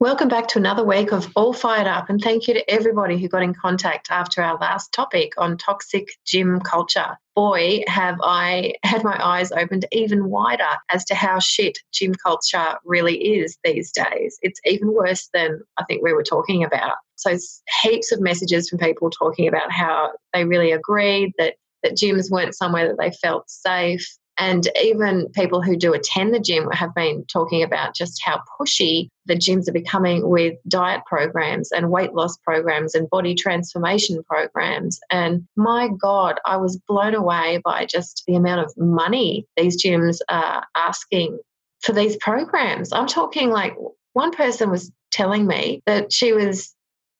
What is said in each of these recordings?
Welcome back to another week of All Fired Up, and thank you to everybody who got in contact after our last topic on toxic gym culture. Boy, have I had my eyes opened even wider as to how shit gym culture really is these days. It's even worse than I think we were talking about. So, heaps of messages from people talking about how they really agreed that that gyms weren't somewhere that they felt safe, and even people who do attend the gym have been talking about just how pushy the gyms are becoming with diet programs and weight loss programs and body transformation programs. And my God, I was blown away by just the amount of money these gyms are asking for these programs. I'm talking like one person was telling me that she was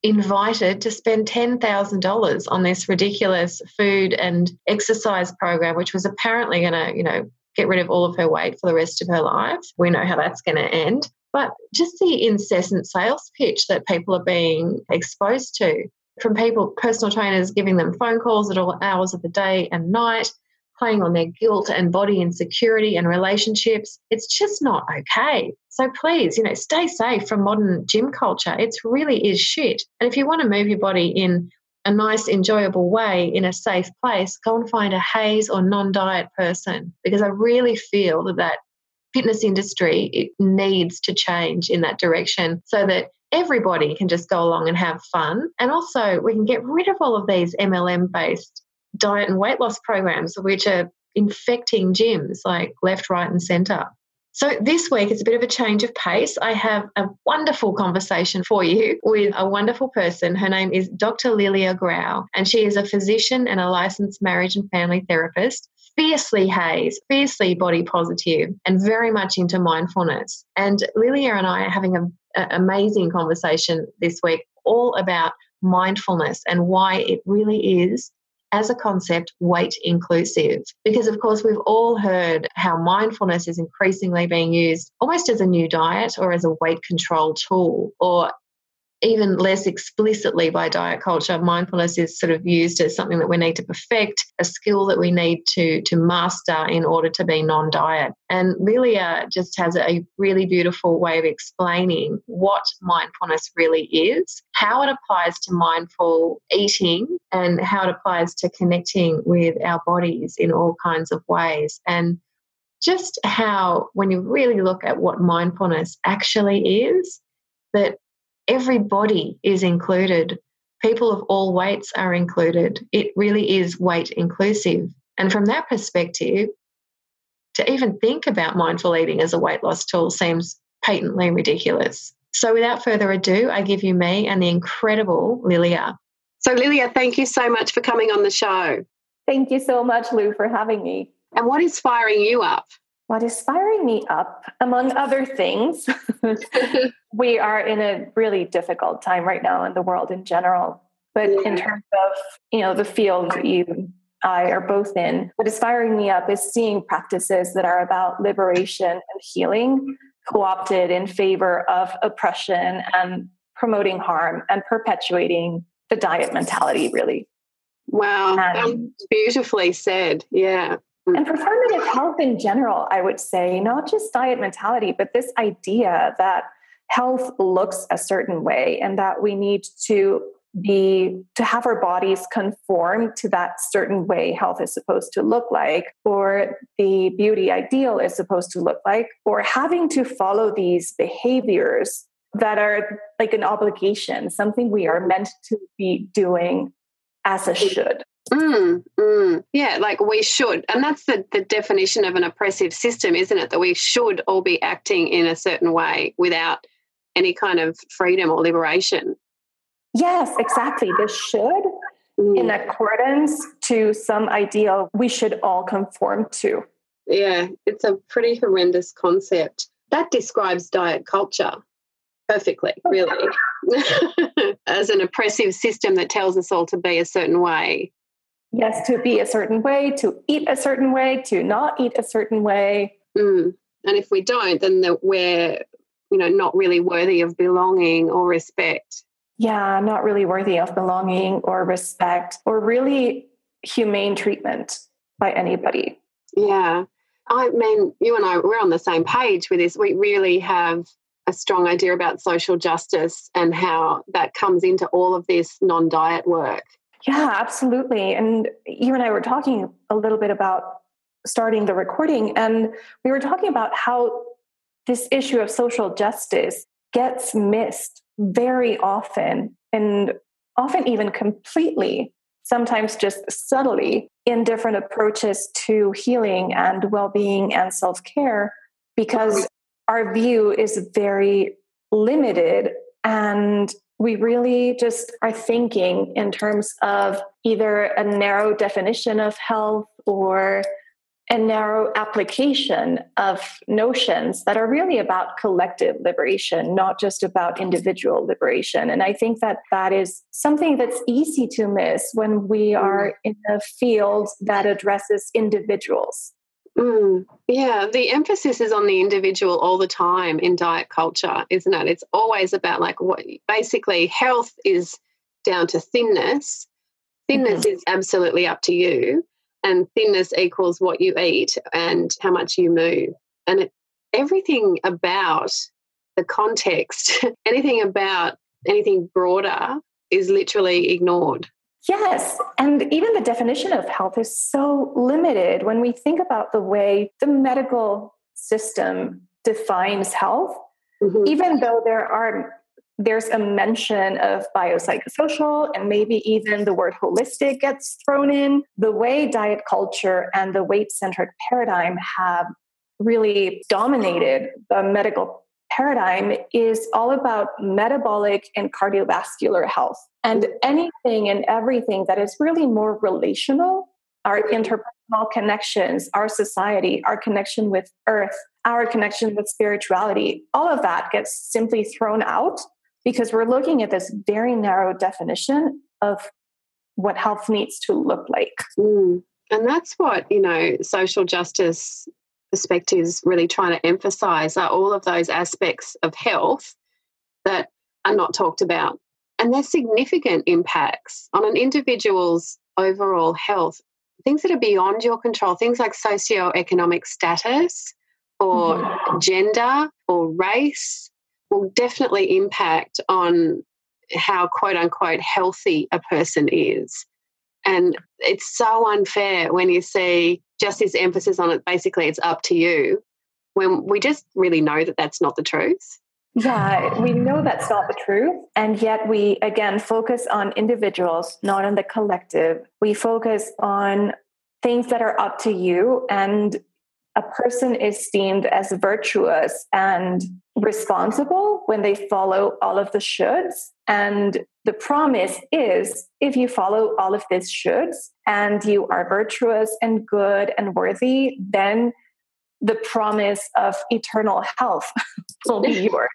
invited to spend $10,000 on this ridiculous food and exercise program, which was apparently going to, you know, get rid of all of her weight for the rest of her life. We know how that's going to end. But just the incessant sales pitch that people are being exposed to from people, personal trainers giving them phone calls at all hours of the day and night, playing on their guilt and body insecurity and relationships. It's just not okay. So please, you know, stay safe from modern gym culture. It really is shit. And if you want to move your body in a nice, enjoyable way in a safe place, go and find a HAES or non diet person because I really feel that that fitness industry it needs to change in that direction so that everybody can just go along and have fun. And also, we can get rid of all of these MLM based diet and weight loss programs, which are infecting gyms like left, right, and centre. So, this week it's a bit of a change of pace. I have a wonderful conversation for you with a wonderful person. Her name is Dr. Lilia Graue, and she is a physician and a licensed marriage and family therapist. Fiercely HAES, fiercely body positive, and very much into mindfulness. And Lilia and I are having an amazing conversation this week all about mindfulness and why it really is as a concept weight inclusive. Because, of course, we've all heard how mindfulness is increasingly being used almost as a new diet or as a weight control tool or even less explicitly by diet culture, mindfulness is sort of used as something that we need to perfect, a skill that we need to, to master in order to be non diet. And Lilia just has a really beautiful way of explaining what mindfulness really is, how it applies to mindful eating, and how it applies to connecting with our bodies in all kinds of ways. And just how, when you really look at what mindfulness actually is, that everybody is included. People of all weights are included. It really is weight inclusive. And from that perspective, to even think about mindful eating as a weight loss tool seems patently ridiculous. So, without further ado, I give you me and the incredible Lilia. So, Lilia, thank you so much for coming on the show. Thank you so much, Lou, for having me. And what is firing you up? What is firing me up, among other things, we are in a really difficult time right now in the world in general. But yeah. in terms of you know the field you I are both in, what is firing me up is seeing practices that are about liberation and healing co-opted in favor of oppression and promoting harm and perpetuating the diet mentality. Really. Wow, um, beautifully said. Yeah. Mm. And performative health in general, I would say, not just diet mentality, but this idea that health looks a certain way and that we need to be to have our bodies conform to that certain way health is supposed to look like or the beauty ideal is supposed to look like or having to follow these behaviors that are like an obligation something we are meant to be doing as a mm. should Mm, mm, yeah, like we should. And that's the, the definition of an oppressive system, isn't it? That we should all be acting in a certain way without any kind of freedom or liberation. Yes, exactly. This should, mm. in accordance to some ideal we should all conform to. Yeah, it's a pretty horrendous concept. That describes diet culture perfectly, really. as an oppressive system that tells us all to be a certain way. Yes, to be a certain way, to eat a certain way, to not eat a certain way. Mm. And if we don't, then the, we're, you know, not really worthy of belonging or respect. Yeah, not really worthy of belonging or respect or really humane treatment by anybody. Yeah. I mean, you and I, we're on the same page with this. We really have a strong idea about social justice and how that comes into all of this non diet work. Yeah, absolutely. And you and I were talking a little bit about starting the recording, and we were talking about how this issue of social justice gets missed very often and often even completely, sometimes just subtly in different approaches to healing and well being and self care because our view is very limited and we really just are thinking in terms of either a narrow definition of health or a narrow application of notions that are really about collective liberation, not just about individual liberation. And I think that that is something that's easy to miss when we mm. are in a field that addresses individuals. Mm, yeah, the emphasis is on the individual all the time in diet culture, isn't it? It's always about like what basically health is down to thinness. Thinness mm-hmm. is absolutely up to you, and thinness equals what you eat and how much you move. And it, everything about the context, anything about anything broader is literally ignored. Yes. And even the definition of health is so limited when we think about the way the medical system defines health, mm-hmm. even though there are there's a mention of biopsychosocial and maybe even the word holistic gets thrown in. The way diet culture and the weight centric paradigm have really dominated the medical paradigm is all about metabolic and cardiovascular health. And anything and everything that is really more relational, our interpersonal connections, our society, our connection with earth, our connection with spirituality, all of that gets simply thrown out because we're looking at this very narrow definition of what health needs to look like. Mm. And that's what, you know, social justice perspectives really trying to emphasize are all of those aspects of health that are not talked about. And there's significant impacts on an individual's overall health, things that are beyond your control, things like socioeconomic status or mm-hmm. gender or race will definitely impact on how quote unquote healthy a person is. And it's so unfair when you see just this emphasis on it basically it's up to you when we just really know that that's not the truth. Yeah, we know that's not the truth. And yet we, again, focus on individuals, not on the collective. We focus on things that are up to you. And a person is deemed as virtuous and responsible when they follow all of the shoulds. And the promise is if you follow all of these shoulds and you are virtuous and good and worthy, then the promise of eternal health will be yours.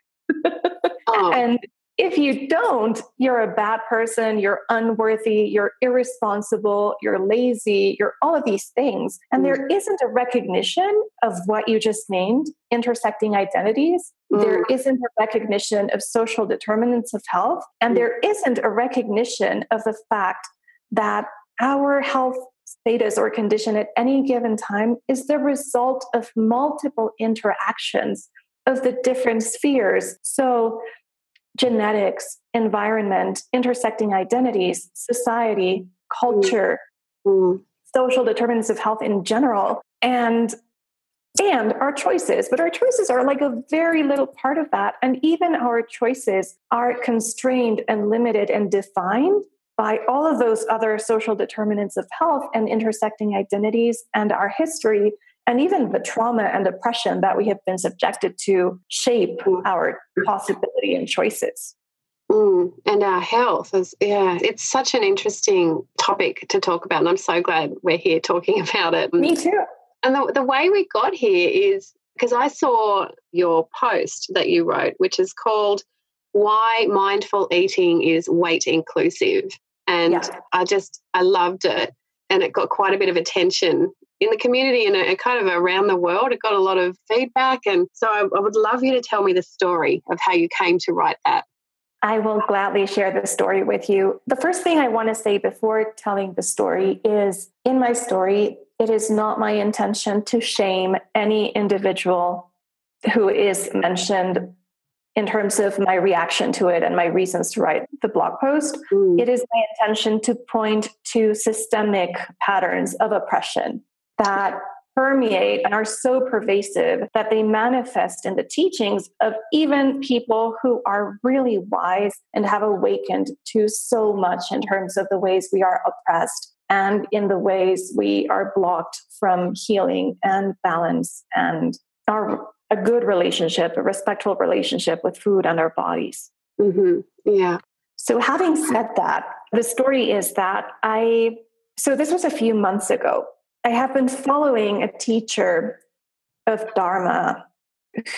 oh. And if you don't, you're a bad person, you're unworthy, you're irresponsible, you're lazy, you're all of these things. And mm. there isn't a recognition of what you just named intersecting identities. Mm. There isn't a recognition of social determinants of health. And mm. there isn't a recognition of the fact that our health status or condition at any given time is the result of multiple interactions of the different spheres. So genetics, environment, intersecting identities, society, culture, mm. social determinants of health in general, and and our choices. But our choices are like a very little part of that. And even our choices are constrained and limited and defined by all of those other social determinants of health and intersecting identities and our history and even the trauma and oppression that we have been subjected to shape our possibility and choices. Mm, and our health is, yeah, it's such an interesting topic to talk about. And I'm so glad we're here talking about it. Me too. And the, the way we got here is because I saw your post that you wrote, which is called why mindful eating is weight inclusive. And Yeah. I just, I loved it. And it got quite a bit of attention in the community and uh, kind of around the world. It got a lot of feedback. And so I, I would love you to tell me the story of how you came to write that. I will gladly share the story with you. The first thing I want to say before telling the story is in my story, it is not my intention to shame any individual who is mentioned in terms of my reaction to it and my reasons to write the blog post. Mm. It is my intention to point to systemic patterns of oppression that permeate and are so pervasive that they manifest in the teachings of even people who are really wise and have awakened to so much in terms of the ways we are oppressed and in the ways we are blocked from healing and balance and our a good relationship, a respectful relationship with food and our bodies. hmm Yeah. So, having said that, the story is that I, so this was a few months ago. I have been following a teacher of Dharma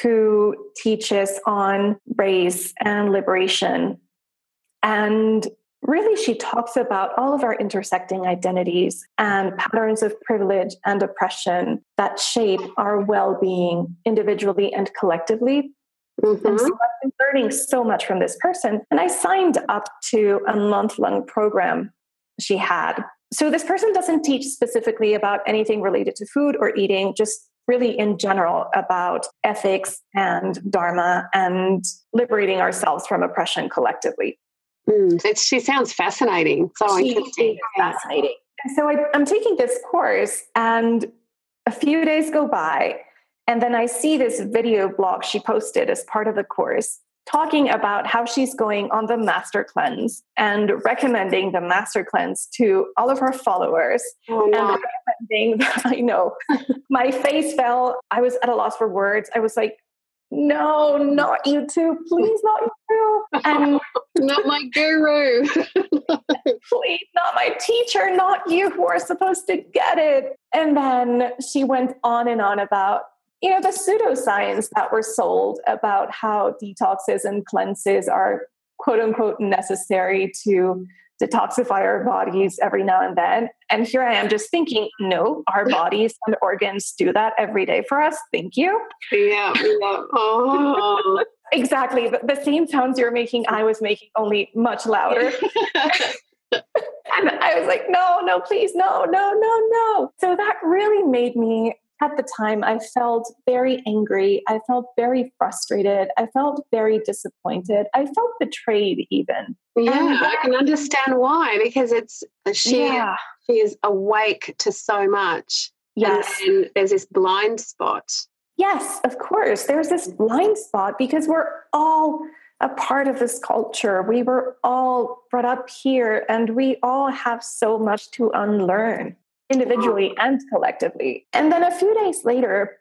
who teaches on race and liberation. And really, she talks about all of our intersecting identities and patterns of privilege and oppression that shape our well being individually and collectively. Mhm. And so I've been learning so much from this person. And I signed up to a month long program she had. So this person doesn't teach specifically about anything related to food or eating, just really in general about ethics and dharma and liberating ourselves from oppression collectively. Mm. It's, she sounds fascinating. So interesting. fascinating. And so I, I'm taking this course, and a few days go by, and then I see this video blog she posted as part of the course talking about how she's going on the master cleanse and recommending the master cleanse to all of her followers Oh, and recommending I know my face fell I was at a loss for words I was like no not you too please not you too and Not my guru. please, not my teacher, not you who are supposed to get it. And then she went on and on about, you know, the pseudoscience that were sold about how detoxes and cleanses are quote unquote necessary to detoxify our bodies every now and then. And here I am just thinking, no, our bodies and organs do that every day for us. Thank you. yeah. yeah. Oh. Exactly. But the same sounds you're making, I was making only much louder. And I was like, no, no, please, no, no, no, no. So that really made me, at the time, I felt very angry. I felt very frustrated. I felt very disappointed. I felt betrayed, even. yeah, um, I can understand why because it's she yeah. she is awake to so much. Yes. And there's this blind spot. Yes, of course. There's this blind spot because we're all a part of this culture. We were all brought up here and we all have so much to unlearn individually and collectively. And then a few days later,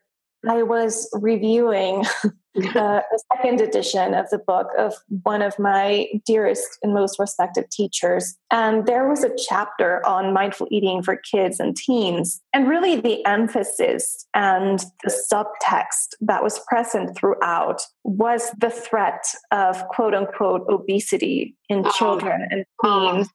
I was reviewing uh, the second edition of the book of one of my dearest and most respected teachers. And there was a chapter on mindful eating for kids and teens. And really, the emphasis and the subtext that was present throughout was the threat of quote unquote obesity in Oh. children and teens.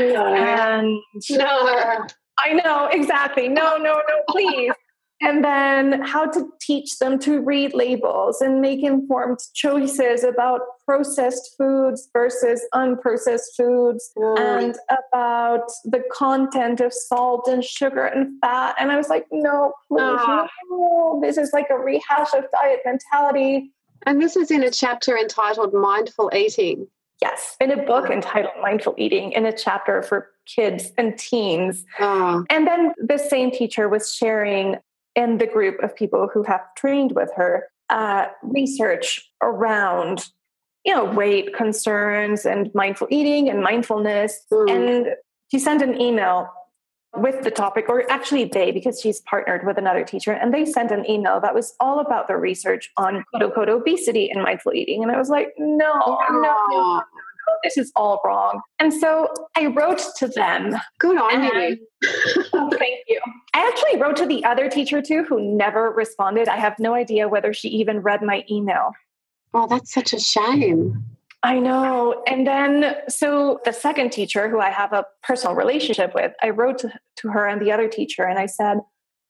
No. And no. I know, exactly. No, no, no, please. and then how to teach them to read labels and make informed choices about processed foods versus unprocessed foods and about the content of salt and sugar and fat. And I was like, no, please, Ah. no. This is like a rehash of diet mentality. And this is in a chapter entitled Mindful Eating. Yes, in a book entitled Mindful Eating, in a chapter for kids and teens. Oh, And then the same teacher was sharing in the group of people who have trained with her uh, research around, you know, weight concerns and mindful eating and mindfulness. Mm. And she sent an email with the topic, or actually they, because she's partnered with another teacher, and they sent an email that was all about the research on quote unquote obesity and mindful eating. And I was like, no, no, Oh, Oh, this is all wrong. And so I wrote to them good on you. oh, thank you. I actually wrote to the other teacher too, who never responded. I have no idea whether she even read my email. Oh, that's such a shame. I know. And then, so the second teacher who I have a personal relationship with, I wrote to, to her and the other teacher, and I said,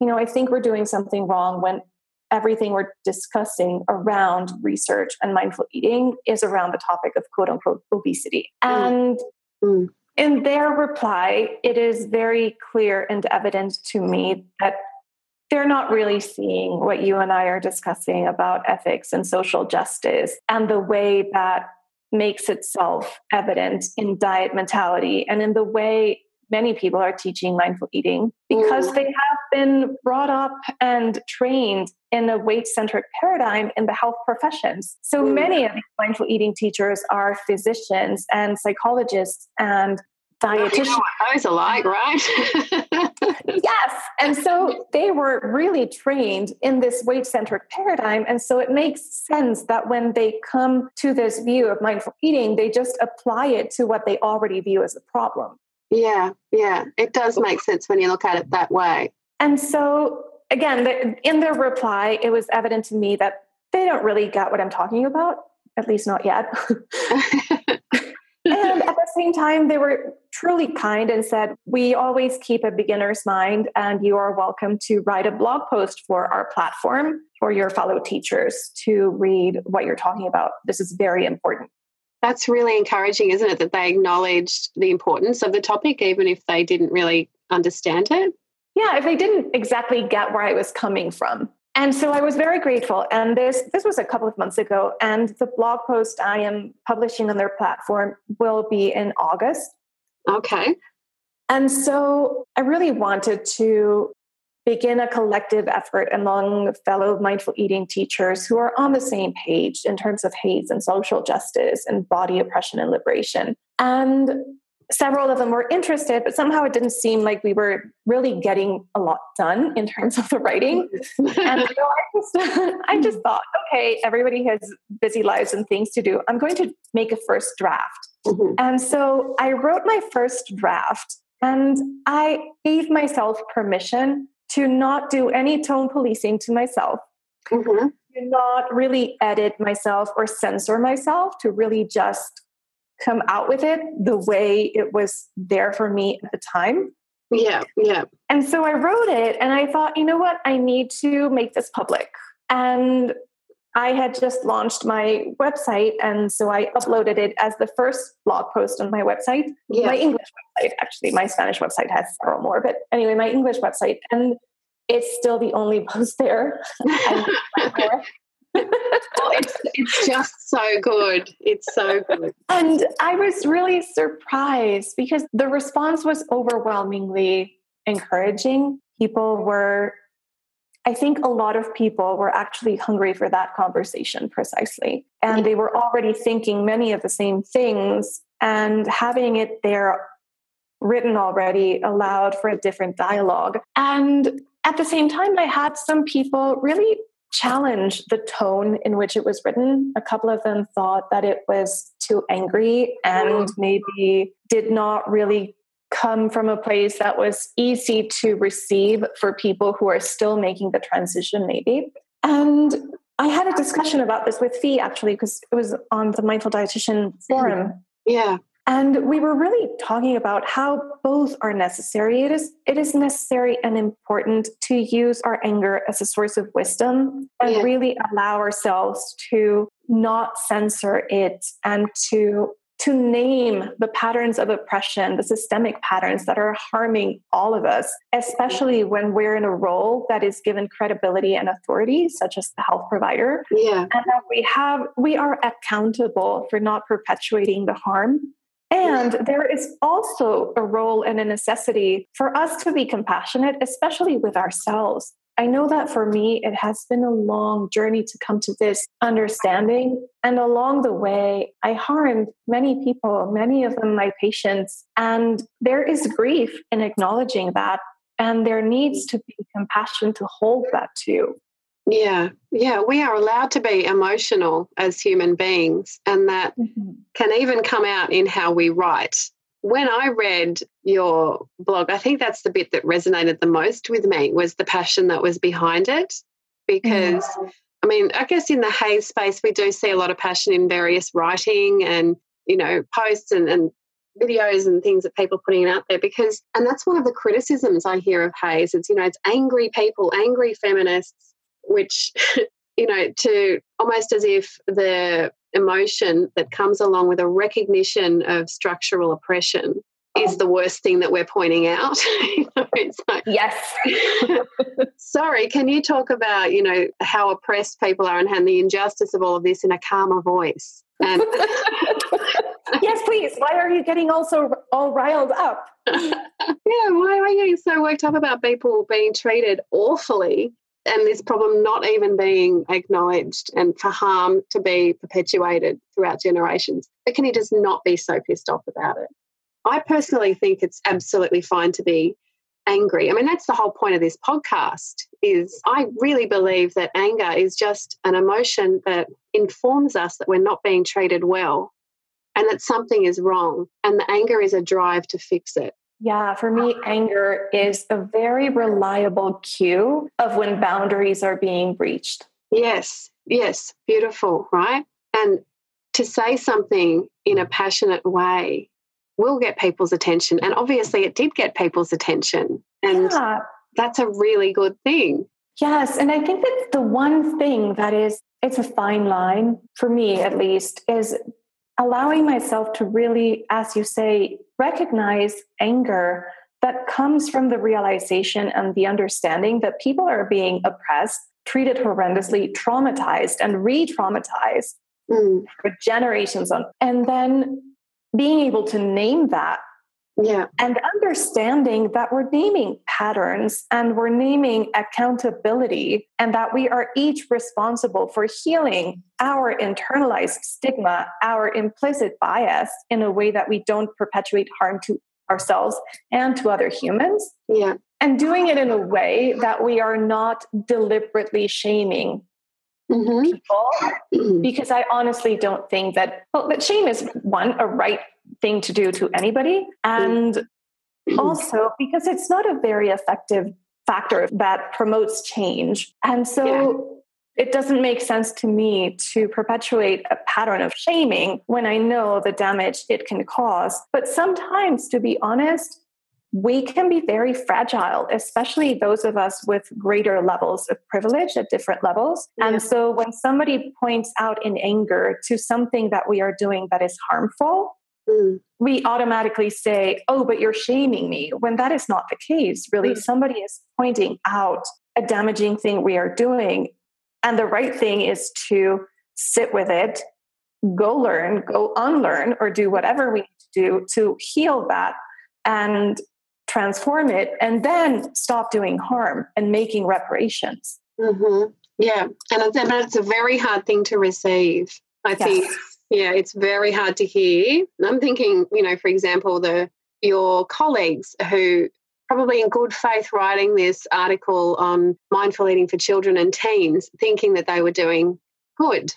you know, I think we're doing something wrong when everything we're discussing around research and mindful eating is around the topic of quote unquote obesity. Mm. And mm. in their reply, it is very clear and evident to me that they're not really seeing what you and I are discussing about ethics and social justice and the way that makes itself evident in diet mentality and in the way many people are teaching mindful eating because mm. they have been brought up and trained in a weight centric paradigm in the health professions. So mm. many of these mindful eating teachers are physicians and psychologists and dietitians. Well, you know alike, right? yes. And so they were really trained in this weight centric paradigm. And so it makes sense that when they come to this view of mindful eating, they just apply it to what they already view as a problem. Yeah, yeah. It does oh. make sense when you look at it that way. And so, again, in their reply, it was evident to me that they don't really get what I'm talking about, at least not yet. and at the same time, they were truly kind and said, We always keep a beginner's mind, and you are welcome to write a blog post for our platform for your fellow teachers to read what you're talking about. This is very important. That's really encouraging, isn't it? That they acknowledged the importance of the topic, even if they didn't really understand it. Yeah, if they didn't exactly get where I was coming from. And so I was very grateful. And this this was a couple of months ago. And the blog post I am publishing on their platform will be in August. Okay. And so I really wanted to begin a collective effort among fellow mindful eating teachers who are on the same page in terms of hate and social justice and body oppression and liberation. And several of them were interested, but somehow it didn't seem like we were really getting a lot done in terms of the writing. and so I just, I just thought, okay, everybody has busy lives and things to do. I'm going to make a first draft. Mm-hmm. And so I wrote my first draft and I gave myself permission to not do any tone policing to myself, mm-hmm. to not really edit myself or censor myself, to really just come out with it the way it was there for me at the time. Yeah, yeah. And so I wrote it and I thought, you know what? I need to make this public. And I had just launched my website, and so I uploaded it as the first blog post on my website. Yeah. My English website, actually, my Spanish website has several more, but anyway, my English website, and it's still the only post there. it's, it's just so good. It's so good. And I was really surprised because the response was overwhelmingly encouraging. People were I think a lot of people were actually hungry for that conversation precisely. And they were already thinking many of the same things, and having it there written already allowed for a different dialogue. And at the same time, I had some people really challenge the tone in which it was written. A couple of them thought that it was too angry and maybe did not really come from a place that was easy to receive for people who are still making the transition, maybe. And I had a discussion about this with Fi actually, because it was on the Mindful Dietitian forum. Yeah. And we were really talking about how both are necessary. It is it is necessary and important to use our anger as a source of wisdom and yeah. really allow ourselves to not censor it and to to name the patterns of oppression, the systemic patterns that are harming all of us, especially when we're in a role that is given credibility and authority, such as the health provider. Yeah. And that we have, we are accountable for not perpetuating the harm. And there is also a role and a necessity for us to be compassionate, especially with ourselves. I know that for me, it has been a long journey to come to this understanding. And along the way, I harmed many people, many of them my patients. And there is grief in acknowledging that. And there needs to be compassion to hold that too. Yeah, yeah, we are allowed to be emotional as human beings, and that mm-hmm. can even come out in how we write when I read your blog, I think that's the bit that resonated the most with me was the passion that was behind it. Mm-hmm. Because, I mean, I guess in the HAES space, we do see a lot of passion in various writing and, you know, posts and, and videos and things that people are putting out there because, and that's one of the criticisms I hear of HAES. It's, you know, it's angry people, angry feminists, which, you know, to almost as if the emotion that comes along with a recognition of structural oppression is the worst thing that we're pointing out. like, yes. sorry, can you talk about, you know, how oppressed people are and, and the injustice of all of this in a calmer voice? And yes, please. Why are you getting also all riled up? yeah, why are you getting so worked up about people being treated awfully and this problem not even being acknowledged and for harm to be perpetuated throughout generations? But can you just not be so pissed off about it? I personally think it's absolutely fine to be angry. I mean, that's the whole point of this podcast is I really believe that anger is just an emotion that informs us that we're not being treated well and that something is wrong. And the anger is a drive to fix it. Yeah, for me, anger is a very reliable cue of when boundaries are being breached. Yes, yes, beautiful, right? And to say something in a passionate way will get people's attention. And obviously, it did get people's attention. And yeah. that's a really good thing. Yes. And I think that the one thing that is, it's a fine line for me at least, is allowing myself to really, as you say, recognize anger that comes from the realization and the understanding that people are being oppressed, treated horrendously, traumatized, and re traumatized mm. for generations on. And then being able to name that yeah. And understanding that we're naming patterns and we're naming accountability, and that we are each responsible for healing our internalized stigma, our implicit bias in a way that we don't perpetuate harm to ourselves and to other humans. Yeah. And doing it in a way that we are not deliberately shaming mm-hmm. people, because I honestly don't think that, well, that shame is one, a right thing to do to anybody. And mm-hmm. also because it's not a very effective factor that promotes change. And so yeah. it doesn't make sense to me to perpetuate a pattern of shaming when I know the damage it can cause. But sometimes, to be honest, we can be very fragile, especially those of us with greater levels of privilege at different levels. Yeah. And so when somebody points out in anger to something that we are doing that is harmful, Mm. We automatically say, oh, but you're shaming me, when that is not the case. Really, mm. somebody is pointing out a damaging thing we are doing. And the right thing is to sit with it, go learn, go unlearn, or do whatever we need to do to heal that and transform it, and then stop doing harm and making reparations. Mm-hmm. Yeah. And it's, it's a very hard thing to receive. I yes. think yeah, it's very hard to hear. I'm thinking, you know, for example, the your colleagues who probably in good faith writing this article on mindful eating for children and teens, thinking that they were doing good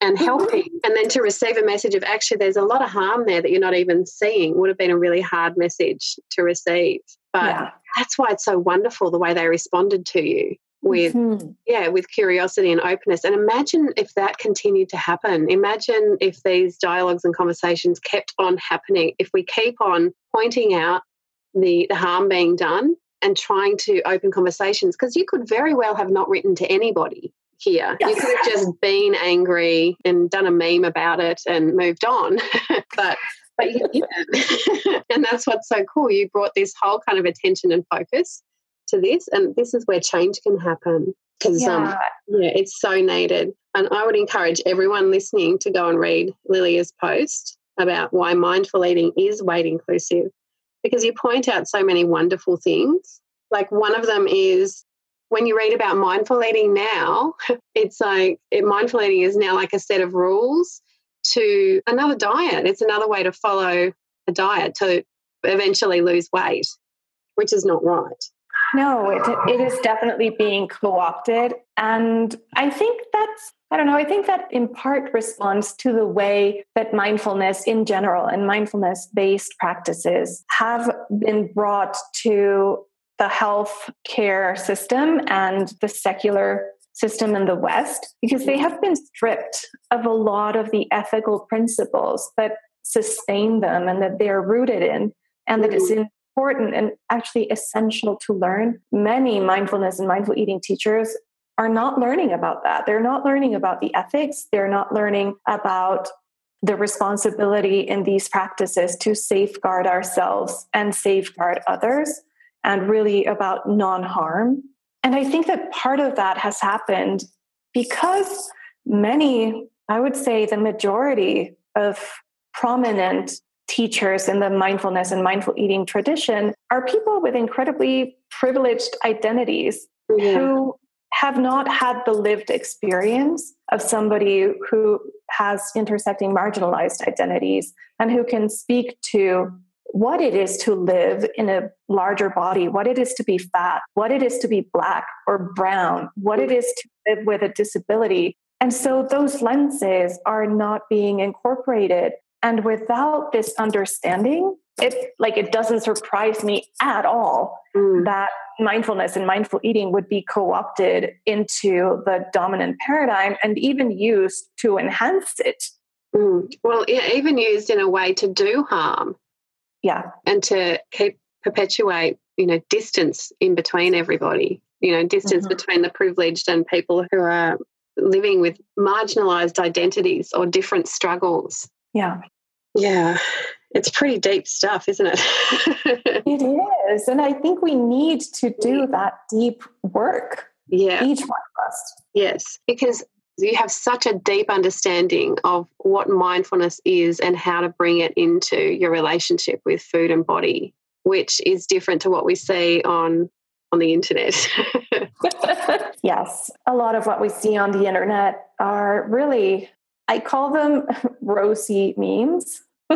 and mm-hmm. helping. And then to receive a message of actually there's a lot of harm there that you're not even seeing would have been a really hard message to receive. But yeah. that's why it's so wonderful the way they responded to you with mm-hmm. yeah with curiosity and openness. And imagine if that continued to happen. Imagine if these dialogues and conversations kept on happening. If we keep on pointing out the the harm being done and trying to open conversations because you could very well have not written to anybody here. Yes. you could have just been angry and done a meme about it and moved on. But but yeah. and that's what's so cool. You brought this whole kind of attention and focus to this, and this is where change can happen because um, yeah. Um, yeah, it's so needed. And I would encourage everyone listening to go and read Lilia's post about why mindful eating is weight inclusive because you point out so many wonderful things. Like one of them is when you read about mindful eating now, it's like it, mindful eating is now like a set of rules to another diet. It's another way to follow a diet to eventually lose weight, which is not right. No, it, it is definitely being co opted. And I think that's, I don't know, I think that in part responds to the way that mindfulness in general and mindfulness based practices have been brought to the health care system and the secular system in the West because they have been stripped of a lot of the ethical principles that sustain them and that they're rooted in, and that it's mm-hmm. Important and actually essential to learn. Many mindfulness and mindful eating teachers are not learning about that. They're not learning about the ethics, they're not learning about the responsibility in these practices to safeguard ourselves and safeguard others, and really about non harm. And I think that part of that has happened because many, I would say the majority of prominent teachers in the mindfulness and mindful eating tradition are people with incredibly privileged identities yeah. who have not had the lived experience of somebody who has intersecting marginalized identities and who can speak to what it is to live in a larger body, what it is to be fat, what it is to be black or brown, what it is to live with a disability. And so those lenses are not being incorporated. And without this understanding, it like it doesn't surprise me at all mm. that mindfulness and mindful eating would be co-opted into the dominant paradigm and even used to enhance it mm. well yeah, even used in a way to do harm yeah and to keep perpetuate you know distance in between everybody you know distance mm-hmm. between the privileged and people who are living with marginalized identities or different struggles yeah yeah it's pretty deep stuff, isn't it? it is. And I think we need to do that deep work. Yeah. Each one of us. Yes. Because you have such a deep understanding of what mindfulness is and how to bring it into your relationship with food and body, which is different to what we see on on the internet. yes. A lot of what we see on the internet are really I call them rosy memes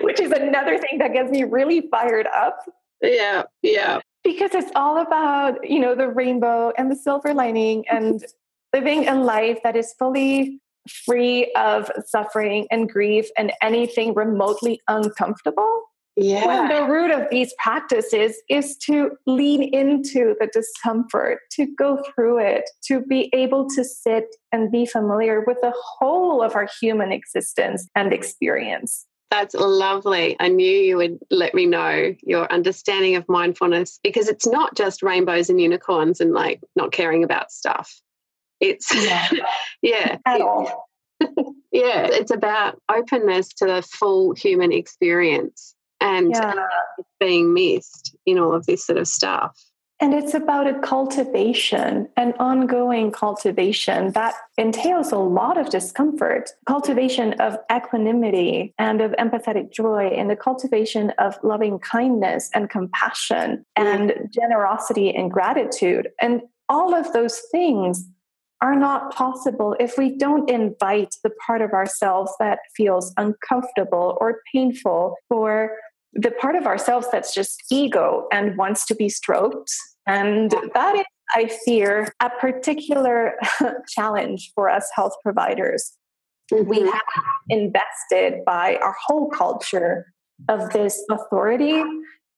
Which is another thing that gets me really fired up. Yeah, yeah. Because it's all about, you know, the rainbow and the silver lining and living a life that is fully free of suffering and grief and anything remotely uncomfortable. Yeah. When the root of these practices is to lean into the discomfort, to go through it, to be able to sit and be familiar with the whole of our human existence and experience. That's lovely. I knew you would let me know your understanding of mindfulness because it's not just rainbows and unicorns and like not caring about stuff. It's, yeah, yeah. At all. yeah, it's about openness to the full human experience and yeah. Uh, being missed in all of this sort of stuff. And it's about a cultivation, an ongoing cultivation that entails a lot of discomfort, cultivation of equanimity and of empathetic joy, and the cultivation of loving kindness and compassion and mm. generosity and gratitude. And all of those things are not possible if we don't invite the part of ourselves that feels uncomfortable or painful or the part of ourselves that's just ego and wants to be stroked. And that is, I fear, a particular challenge for us health providers. Mm-hmm. We have invested by our whole culture of this authority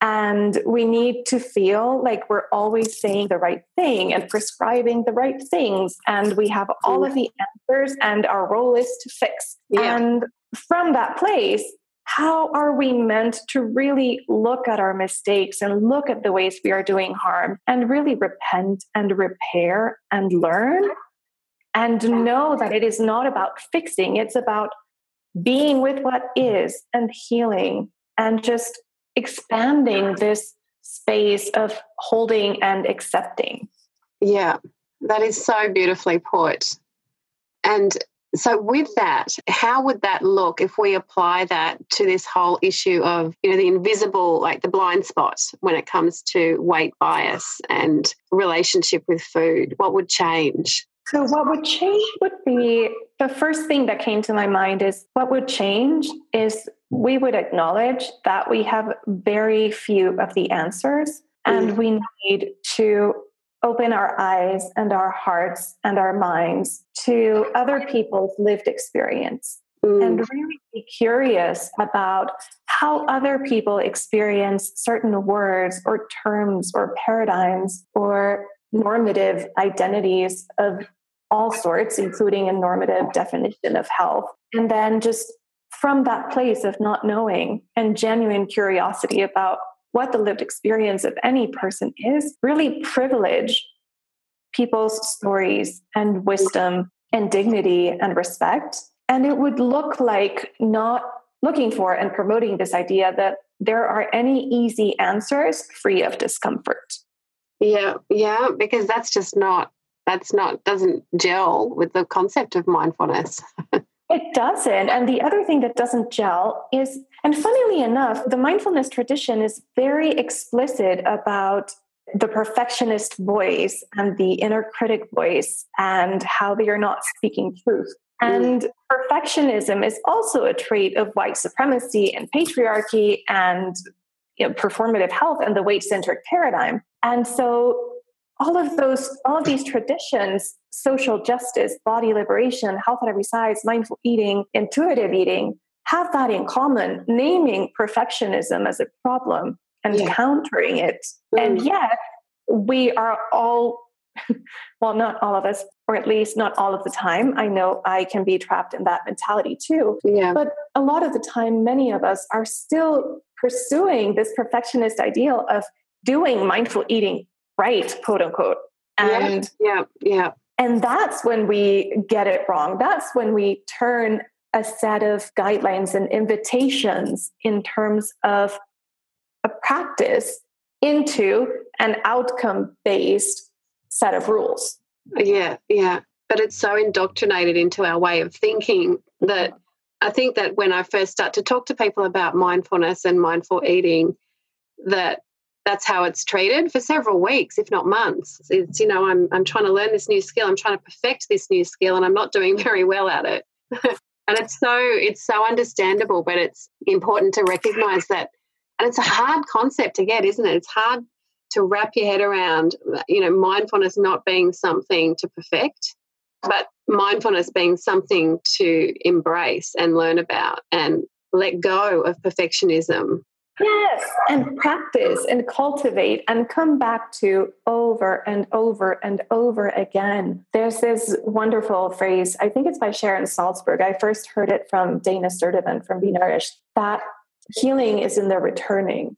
and we need to feel like we're always saying the right thing and prescribing the right things and we have all of the answers and our role is to fix yeah. and from that place how are we meant to really look at our mistakes and look at the ways we are doing harm and really repent and repair and learn and know that it is not about fixing, it's about being with what is and healing and just expanding this space of holding and accepting. Yeah, that is so beautifully put. And so with that how would that look if we apply that to this whole issue of you know the invisible like the blind spot when it comes to weight bias and relationship with food what would change so what would change would be the first thing that came to my mind is what would change is we would acknowledge that we have very few of the answers and mm. we need to open our eyes and our hearts and our minds to other people's lived experience mm. and really be curious about how other people experience certain words or terms or paradigms or normative identities of all sorts, including a normative definition of health. And then just from that place of not knowing and genuine curiosity about what the lived experience of any person is, really privilege people's stories and wisdom and dignity and respect. And it would look like not looking for and promoting this idea that there are any easy answers free of discomfort. Yeah, yeah, because that's just not that's not doesn't gel with the concept of mindfulness. it doesn't. And the other thing that doesn't gel is and funnily enough, the mindfulness tradition is very explicit about the perfectionist voice and the inner critic voice and how they are not speaking truth. Mm. And perfectionism is also a trait of white supremacy and patriarchy and you know, performative health and the weight centered paradigm. And so all of those, all of these traditions, social justice, body liberation, health at every size, mindful eating, intuitive eating, have that in common, naming perfectionism as a problem and yeah. countering it. Mm. And yet, we are all, well, not all of us, or at least not all of the time. I know I can be trapped in that mentality too. Yeah. But a lot of the time, many of us are still pursuing this perfectionist ideal of doing mindful eating right, quote unquote. And yeah, yeah. yeah. And that's when we get it wrong. That's when we turn a set of guidelines and invitations in terms of a practice into an outcome based set of rules. Yeah, yeah. But it's so indoctrinated into our way of thinking that I think that when I first start to talk to people about mindfulness and mindful eating, that that's how it's treated for several weeks, if not months. It's, you know, I'm, I'm trying to learn this new skill, I'm trying to perfect this new skill, and I'm not doing very well at it. and it's so it's so understandable, but it's important to recognize that and it's a hard concept to get, isn't it? It's hard to wrap your head around, you know, mindfulness not being something to perfect, but mindfulness being something to embrace and learn about and let go of perfectionism. Yes, and practice and cultivate and come back to over and over and over again. There's this wonderful phrase, I think it's by Sharon Salzberg. I first heard it from Dana Sturdivant from Be Nourished, that healing is in the returning.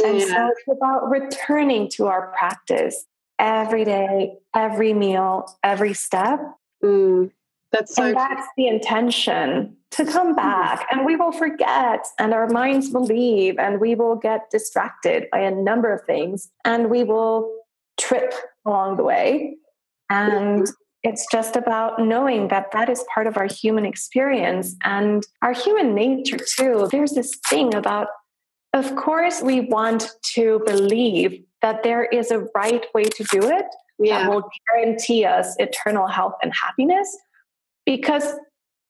Yeah. And so it's about returning to our practice every day, every meal, every step. Mm, that's so and that's the intention to come back. And we will forget, and our minds will leave, and we will get distracted by a number of things, and we will trip along the way. And it's just about knowing that that is part of our human experience and our human nature, too. There's this thing about, of course, we want to believe that there is a right way to do it yeah. that will guarantee us eternal health and happiness because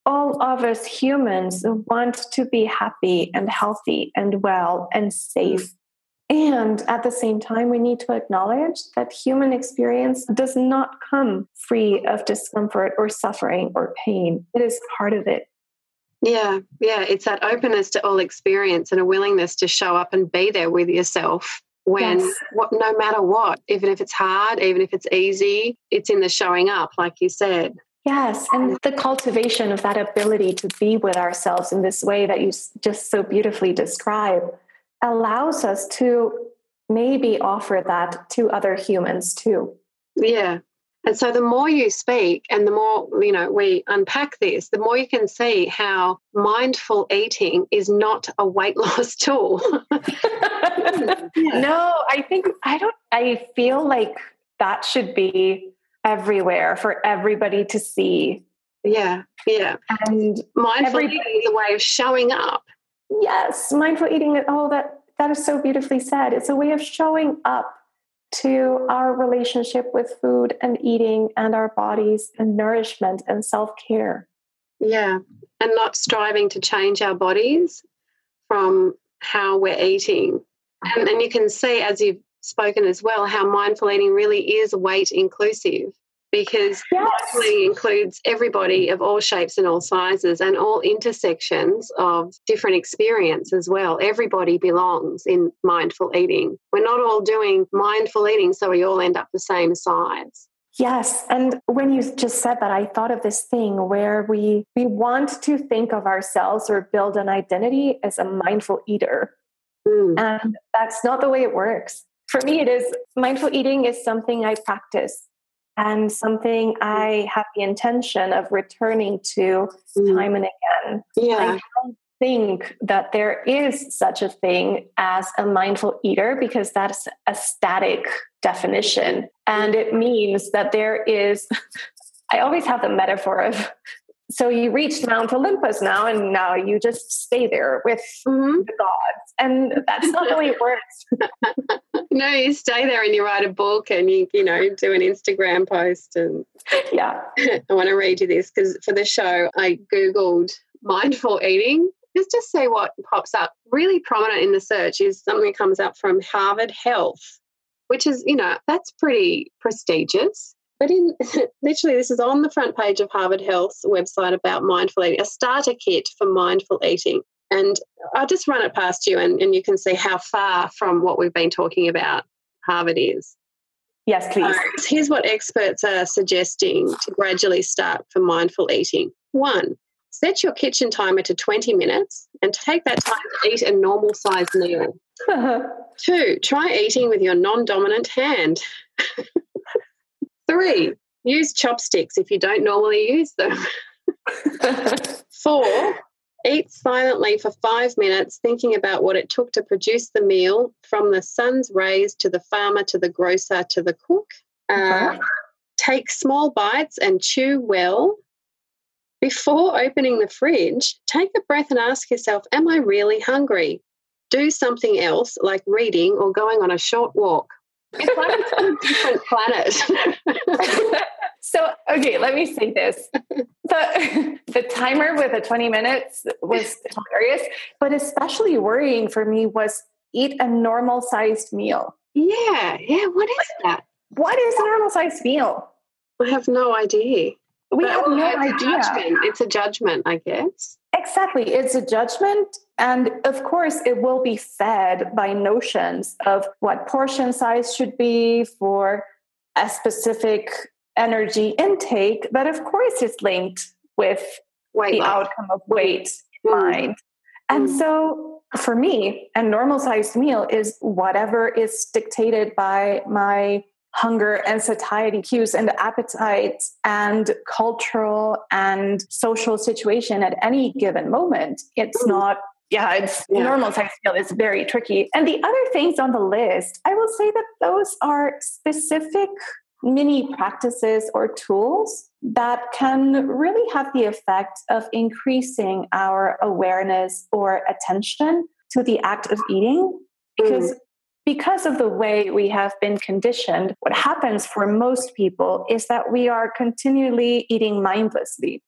all of us humans want to be happy and healthy and well and safe and at the same time, we need to acknowledge that human experience does not come free of discomfort or suffering or pain. It is part of it. Yeah, yeah. It's that openness to all experience and a willingness to show up and be there with yourself when yes. what no matter what, even if it's hard, even if it's easy, it's in the showing up, like you said. Yes, and the cultivation of that ability to be with ourselves in this way that you just so beautifully describe allows us to maybe offer that to other humans too. Yeah. And so the more you speak and the more, you know, we unpack this, the more you can see how mindful eating is not a weight loss tool. No, I think I don't I feel like that should be everywhere for everybody to see. Yeah, yeah. And mindful eating is a way of showing up Yes, mindful eating. Oh, that that is so beautifully said. It's a way of showing up to our relationship with food and eating and our bodies and nourishment and self care. Yeah, and not striving to change our bodies from how we're eating. And, and you can see, as you've spoken as well, how mindful eating really is weight inclusive. because yes. mindful eating includes everybody of all shapes and all sizes and all intersections of different experience as well. Everybody belongs in mindful eating. We're not all doing mindful eating so we all end up the same size. Yes, and when you just said that, I thought of this thing where we we want to think of ourselves or build an identity as a mindful eater, mm. and that's not the way it works. For me, it is mindful eating is something I practice and something I have the intention of returning to mm. time and again. Yeah. I don't think that there is such a thing as a mindful eater because that's a static definition. And it means that there is, I always have the metaphor of so you reached Mount Olympus now, and now you just stay there with mm-hmm. the gods, and that's not the way it works. no, you stay there and you write a book, and you you know do an Instagram post, and yeah. I want to read you this because for the show I googled mindful eating. Let's just say what pops up. Really prominent in the search is something that comes up from Harvard Health, which is you know that's pretty prestigious. But in literally, this is on the front page of Harvard Health's website about mindful eating, a starter kit for mindful eating. And I'll just run it past you and, and you can see how far from what we've been talking about Harvard is. Yes, please. So here's what experts are suggesting to gradually start for mindful eating. One, set your kitchen timer to 20 minutes and take that time to eat a normal sized meal. Two, try eating with your non dominant hand. Three, use chopsticks if you don't normally use them. Four, eat silently for five minutes, thinking about what it took to produce the meal from the sun's rays to the farmer to the grocer to the cook. Uh, take small bites and chew well. Before opening the fridge, take a breath and ask yourself, Am I really hungry? Do something else like reading or going on a short walk. It's like a different planet. so, okay, let me say this. The, the timer with the 20 minutes was hilarious, but especially worrying for me was eat a normal sized meal. Yeah, yeah. What is that? What is a normal sized meal? I have no idea. We but have no idea. A it's a judgment, I guess. Exactly. It's a judgment. And of course, it will be fed by notions of what portion size should be for a specific energy intake that, of course, is linked with weight the loss. outcome of weight mm. mind. And mm. so, for me, a normal sized meal is whatever is dictated by my hunger and satiety cues and appetite and cultural and social situation at any given moment. It's mm. not yeah, it's yeah. normal sex skill is very tricky. And the other things on the list, I will say that those are specific mini practices or tools that can really have the effect of increasing our awareness or attention to the act of eating because mm because of the way we have been conditioned, what happens for most people is that we are continually eating mindlessly.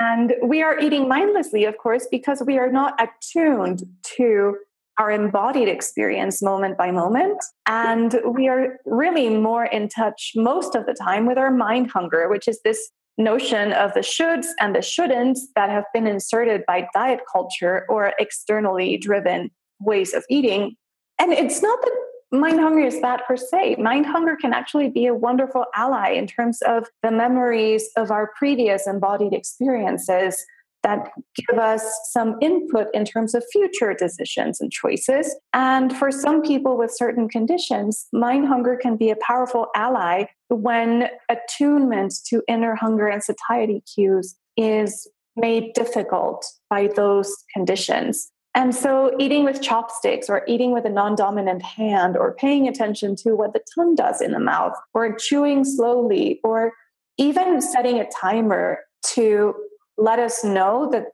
And we are eating mindlessly, of course, because we are not attuned to our embodied experience moment by moment. And we are really more in touch most of the time with our mind hunger, which is this notion of the shoulds and the shouldn'ts that have been inserted by diet culture or externally driven ways of eating and it's not that mind hunger is bad per se. Mind hunger can actually be a wonderful ally in terms of the memories of our previous embodied experiences that give us some input in terms of future decisions and choices. And for some people with certain conditions, mind hunger can be a powerful ally when attunement to inner hunger and satiety cues is made difficult by those conditions. And so, eating with chopsticks or eating with a non dominant hand or paying attention to what the tongue does in the mouth or chewing slowly or even setting a timer to let us know that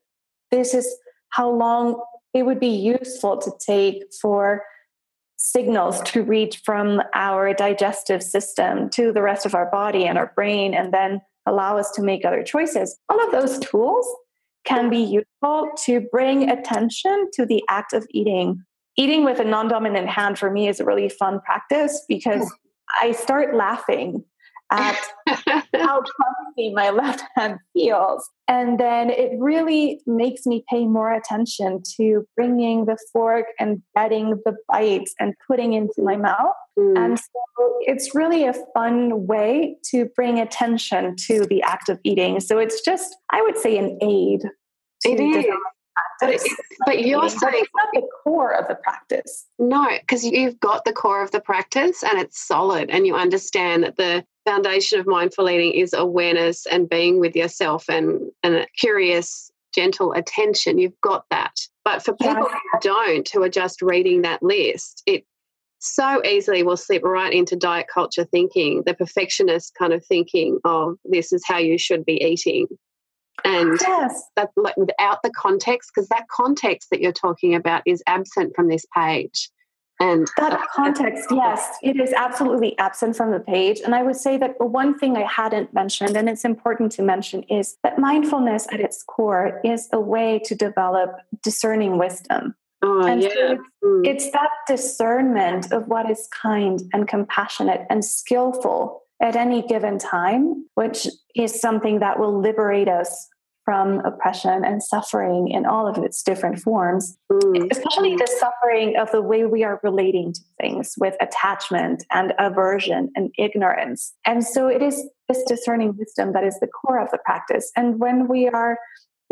this is how long it would be useful to take for signals to reach from our digestive system to the rest of our body and our brain and then allow us to make other choices. All of those tools can be useful to bring attention to the act of eating. Eating with a non dominant hand for me is a really fun practice because oh. I start laughing at how clumsy my left hand feels. And then it really makes me pay more attention to bringing the fork and getting the bites and putting into my mouth. Mm. And so it's really a fun way to bring attention to the act of eating. So it's just, I would say, an aid. It is. But, it, but you're saying it's not the core of the practice. No, because you've got the core of the practice and it's solid, and you understand that the foundation of mindful eating is awareness and being with yourself and, and a curious, gentle attention. You've got that. But for people yeah. who don't, who are just reading that list, it so easily will slip right into diet culture thinking, the perfectionist kind of thinking of this is how you should be eating and yes. that like without the context because that context that you're talking about is absent from this page and that context yes it is absolutely absent from the page and i would say that one thing i hadn't mentioned and it's important to mention is that mindfulness at its core is a way to develop discerning wisdom Oh, and yeah. So it's, mm. it's that discernment of what is kind and compassionate and skillful at any given time, which is something that will liberate us from oppression and suffering in all of its different forms, mm. especially the suffering of the way we are relating to things with attachment and aversion and ignorance. And so it is this discerning wisdom that is the core of the practice. And when we are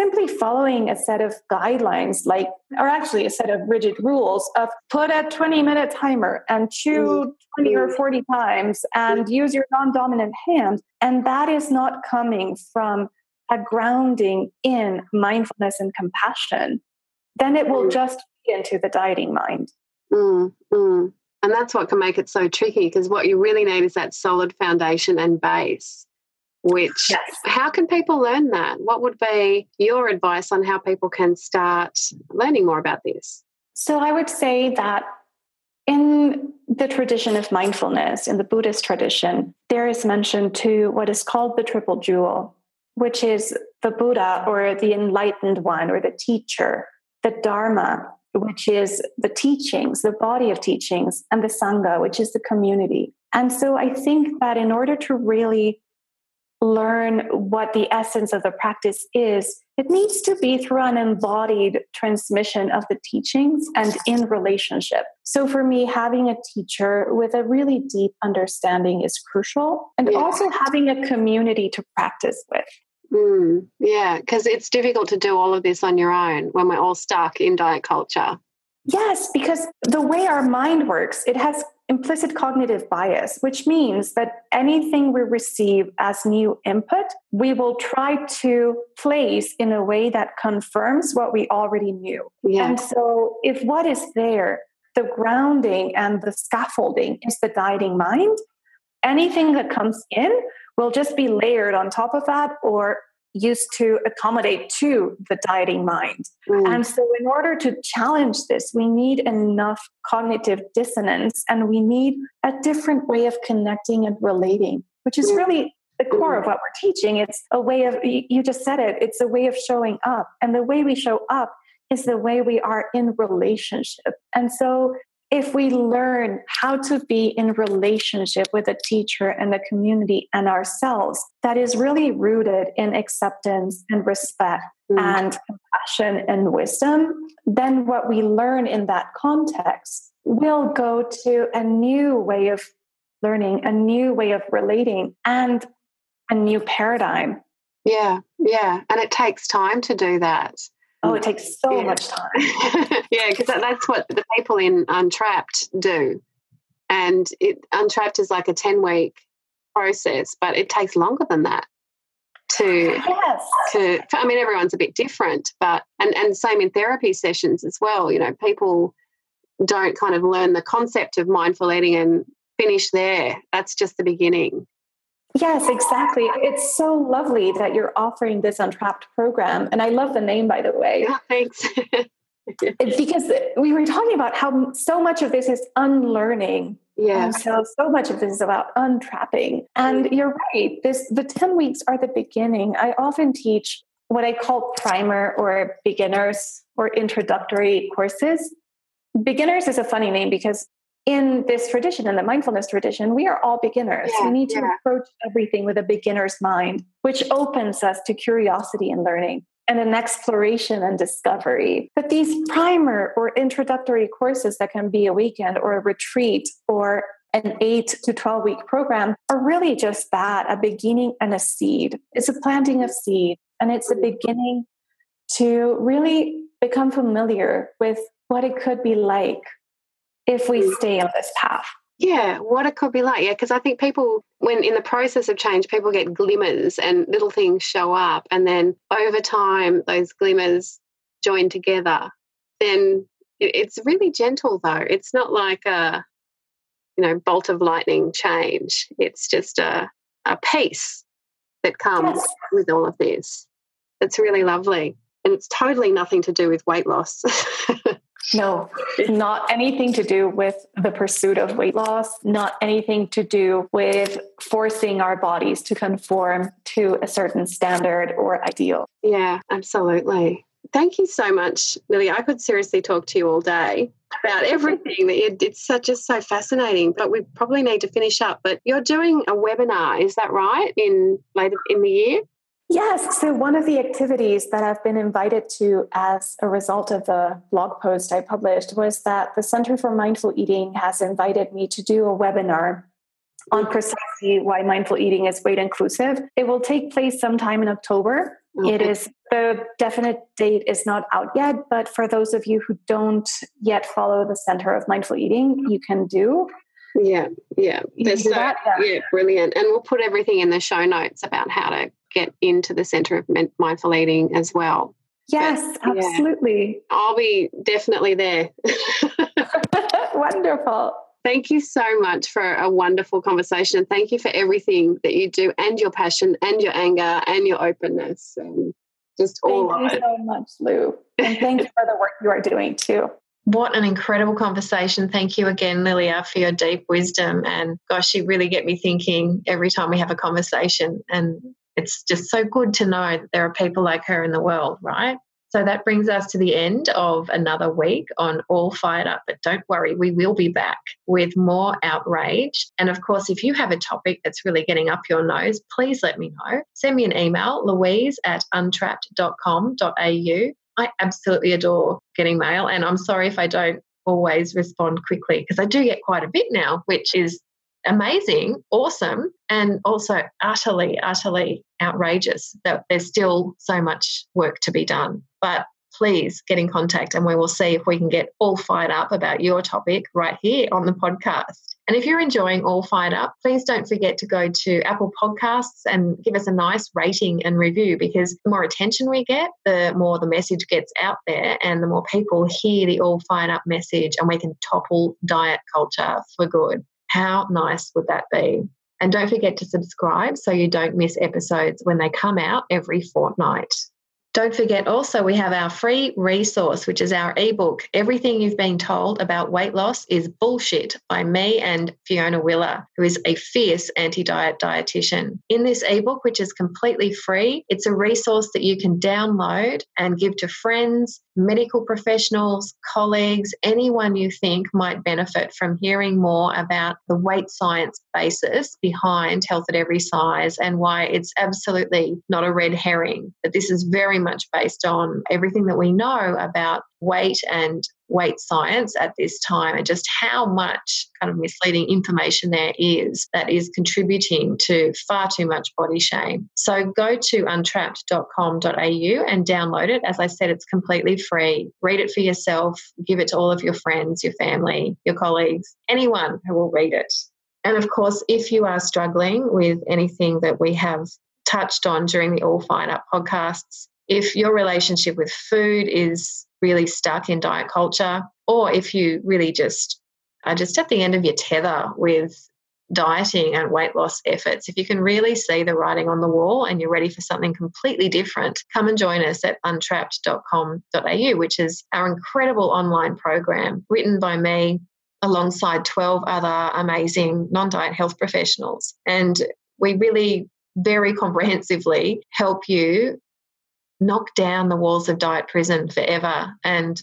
simply following a set of guidelines like or actually a set of rigid rules of put a 20 minute timer and chew 20 or 40 times and use your non-dominant hand and that is not coming from a grounding in mindfulness and compassion then it will just feed into the dieting mind. Mm, mm. and that's what can make it so tricky because what you really need is that solid foundation and base which yes. how can people learn that? What would be your advice on how people can start learning more about this? So i would say that in the tradition of mindfulness in the buddhist tradition there is mention to what is called the triple jewel which is the buddha or the enlightened one or the teacher the dharma which is the teachings the body of teachings and the sangha which is the community. And so i think that in order to really learn what the essence of the practice is, it needs to be through an embodied transmission of the teachings and in relationship. So, for me, having a teacher with a really deep understanding is crucial, and yeah. also having a community to practice with. Mm, yeah, because it's difficult to do all of this on your own when we're all stuck in diet culture. Yes, because the way our mind works, it has implicit cognitive bias, which means that anything we receive as new input, we will try to place in a way that confirms what we already knew. Yeah. And so, if what is there, the grounding and the scaffolding is the guiding mind, anything that comes in will just be layered on top of that or used to accommodate to the dieting mind. Mm. And so, in order to challenge this, we need enough cognitive dissonance and we need a different way of connecting and relating, which is mm. really the core of mm. what we're teaching. It's a way of, you just said it, it's a way of showing up. And the way we show up is the way we are in relationship. And so, if we learn how to be in relationship with a teacher and the community and ourselves that is really rooted in acceptance and respect mm. and compassion and wisdom then what we learn in that context will go to a new way of learning a new way of relating and a new paradigm yeah yeah and it takes time to do that Oh, it takes so yeah. much time. yeah, because that, that's what the people in Untrapped do. And it Untrapped is like a 10 week process, but it takes longer than that to yes. to I mean everyone's a bit different, but and, and same in therapy sessions as well. You know, people don't kind of learn the concept of mindful eating and finish there. That's just the beginning. Yes, exactly. It's so lovely that you're offering this Untrapped program. And I love the name, by the way. Yeah, thanks. because we were talking about how so much of this is unlearning. Yeah. And so so much of this is about untrapping. And mm. you're right. This the 10 weeks are the beginning. I often teach what I call primer or beginners or introductory courses. Beginners is a funny name because in this tradition, in the mindfulness tradition, we are all beginners. Yeah, we need to yeah. approach everything with a beginner's mind, which opens us to curiosity and learning and an exploration and discovery. But these primer or introductory courses that can be a weekend or a retreat or an eight to 12 week program are really just that a beginning and a seed. It's a planting of seed, and it's a beginning to really become familiar with what it could be like if we stay on this path. Yeah, what it could be like. Yeah, because I think people, when in the process of change, people get glimmers and little things show up. And then over time, those glimmers join together. Then it's really gentle, though. It's not like a, you know, bolt of lightning change. It's just a, a peace that comes yes. with all of this. It's really lovely. And it's totally nothing to do with weight loss. No, not anything to do with the pursuit of weight loss, not anything to do with forcing our bodies to conform to a certain standard or ideal. Yeah, absolutely. Thank you so much, Lily. I could seriously talk to you all day about everything. It's just so fascinating, but we probably need to finish up. But you're doing a webinar, is that right? In later in the year? Yes. So, one of the activities that I've been invited to as a result of the blog post I published was that the Center for Mindful Eating has invited me to do a webinar on precisely why mindful eating is weight inclusive. It will take place sometime in October. Okay. It is the definite date is not out yet, but for those of you who don't yet follow the Center of Mindful Eating, you can do. Yeah, yeah. There's so, yeah. yeah, brilliant. And we'll put everything in the show notes about how to get into the center of mindful eating as well. Yes, but, absolutely. Yeah, I'll be definitely there. Wonderful. Thank you so much for a wonderful conversation. And thank you for everything that you do and your passion and your anger and your openness and just all Thank you so much, Lou. And thank you for the work you are doing too. What an incredible conversation. Thank you again, Lilia, for your deep wisdom. And gosh, you really get me thinking every time we have a conversation. And it's just so good to know that there are people like her in the world, right? So that brings us to the end of another week on All Fired Up. But don't worry, we will be back with more outrage. And of course, if you have a topic that's really getting up your nose, please let me know. Send me an email, louise at untrapped.com.au. I absolutely adore getting mail, and I'm sorry if I don't always respond quickly because I do get quite a bit now, which is amazing, awesome, and also utterly, utterly outrageous that there's still so much work to be done. But please get in contact and we will see if we can get all fired up about your topic right here on the podcast. And if you're enjoying All Fired Up, please don't forget to go to Apple Podcasts and give us a nice rating and review because the more attention we get, the more the message gets out there and the more people hear the All Fired Up message and we can topple diet culture for good. How nice would that be? And don't forget to subscribe so you don't miss episodes when they come out every fortnight. Don't forget also, we have our free resource, which is our ebook, Everything You've Been Told About Weight Loss is Bullshit by me and Fiona Willer, who is a fierce anti diet dietitian. In this ebook, which is completely free, it's a resource that you can download and give to friends, medical professionals, colleagues, anyone you think might benefit from hearing more about the weight science basis behind health at every size and why it's absolutely not a red herring. That this is very much based on everything that we know about weight and weight science at this time and just how much kind of misleading information there is that is contributing to far too much body shame. So go to untrapped.com.au and download it. As I said, it's completely free. Read it for yourself, give it to all of your friends, your family, your colleagues, anyone who will read it. And of course, if you are struggling with anything that we have touched on during the All Fired Up podcasts, if your relationship with food is really stuck in diet culture, or if you really just are just at the end of your tether with dieting and weight loss efforts, if you can really see the writing on the wall and you're ready for something completely different, come and join us at untrapped.com.au, which is our incredible online program written by me alongside 12 other amazing non diet health professionals. And we really very comprehensively help you knock down the walls of diet prison forever and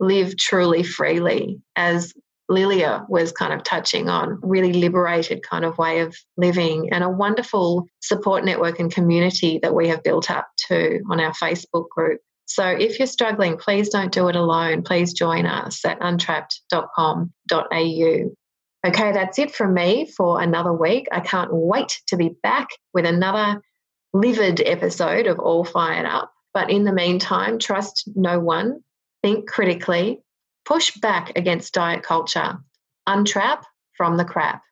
live truly freely as Lilia was kind of touching on, really liberated kind of way of living, and a wonderful support network and community that we have built up too on our Facebook group. So if you're struggling, please don't do it alone. Please join us at untrapped.com.au. Okay, that's it from me for another week. I can't wait to be back with another livid episode of All Fired Up. But in the meantime, trust no one, think critically, push back against diet culture, untrap from the crap.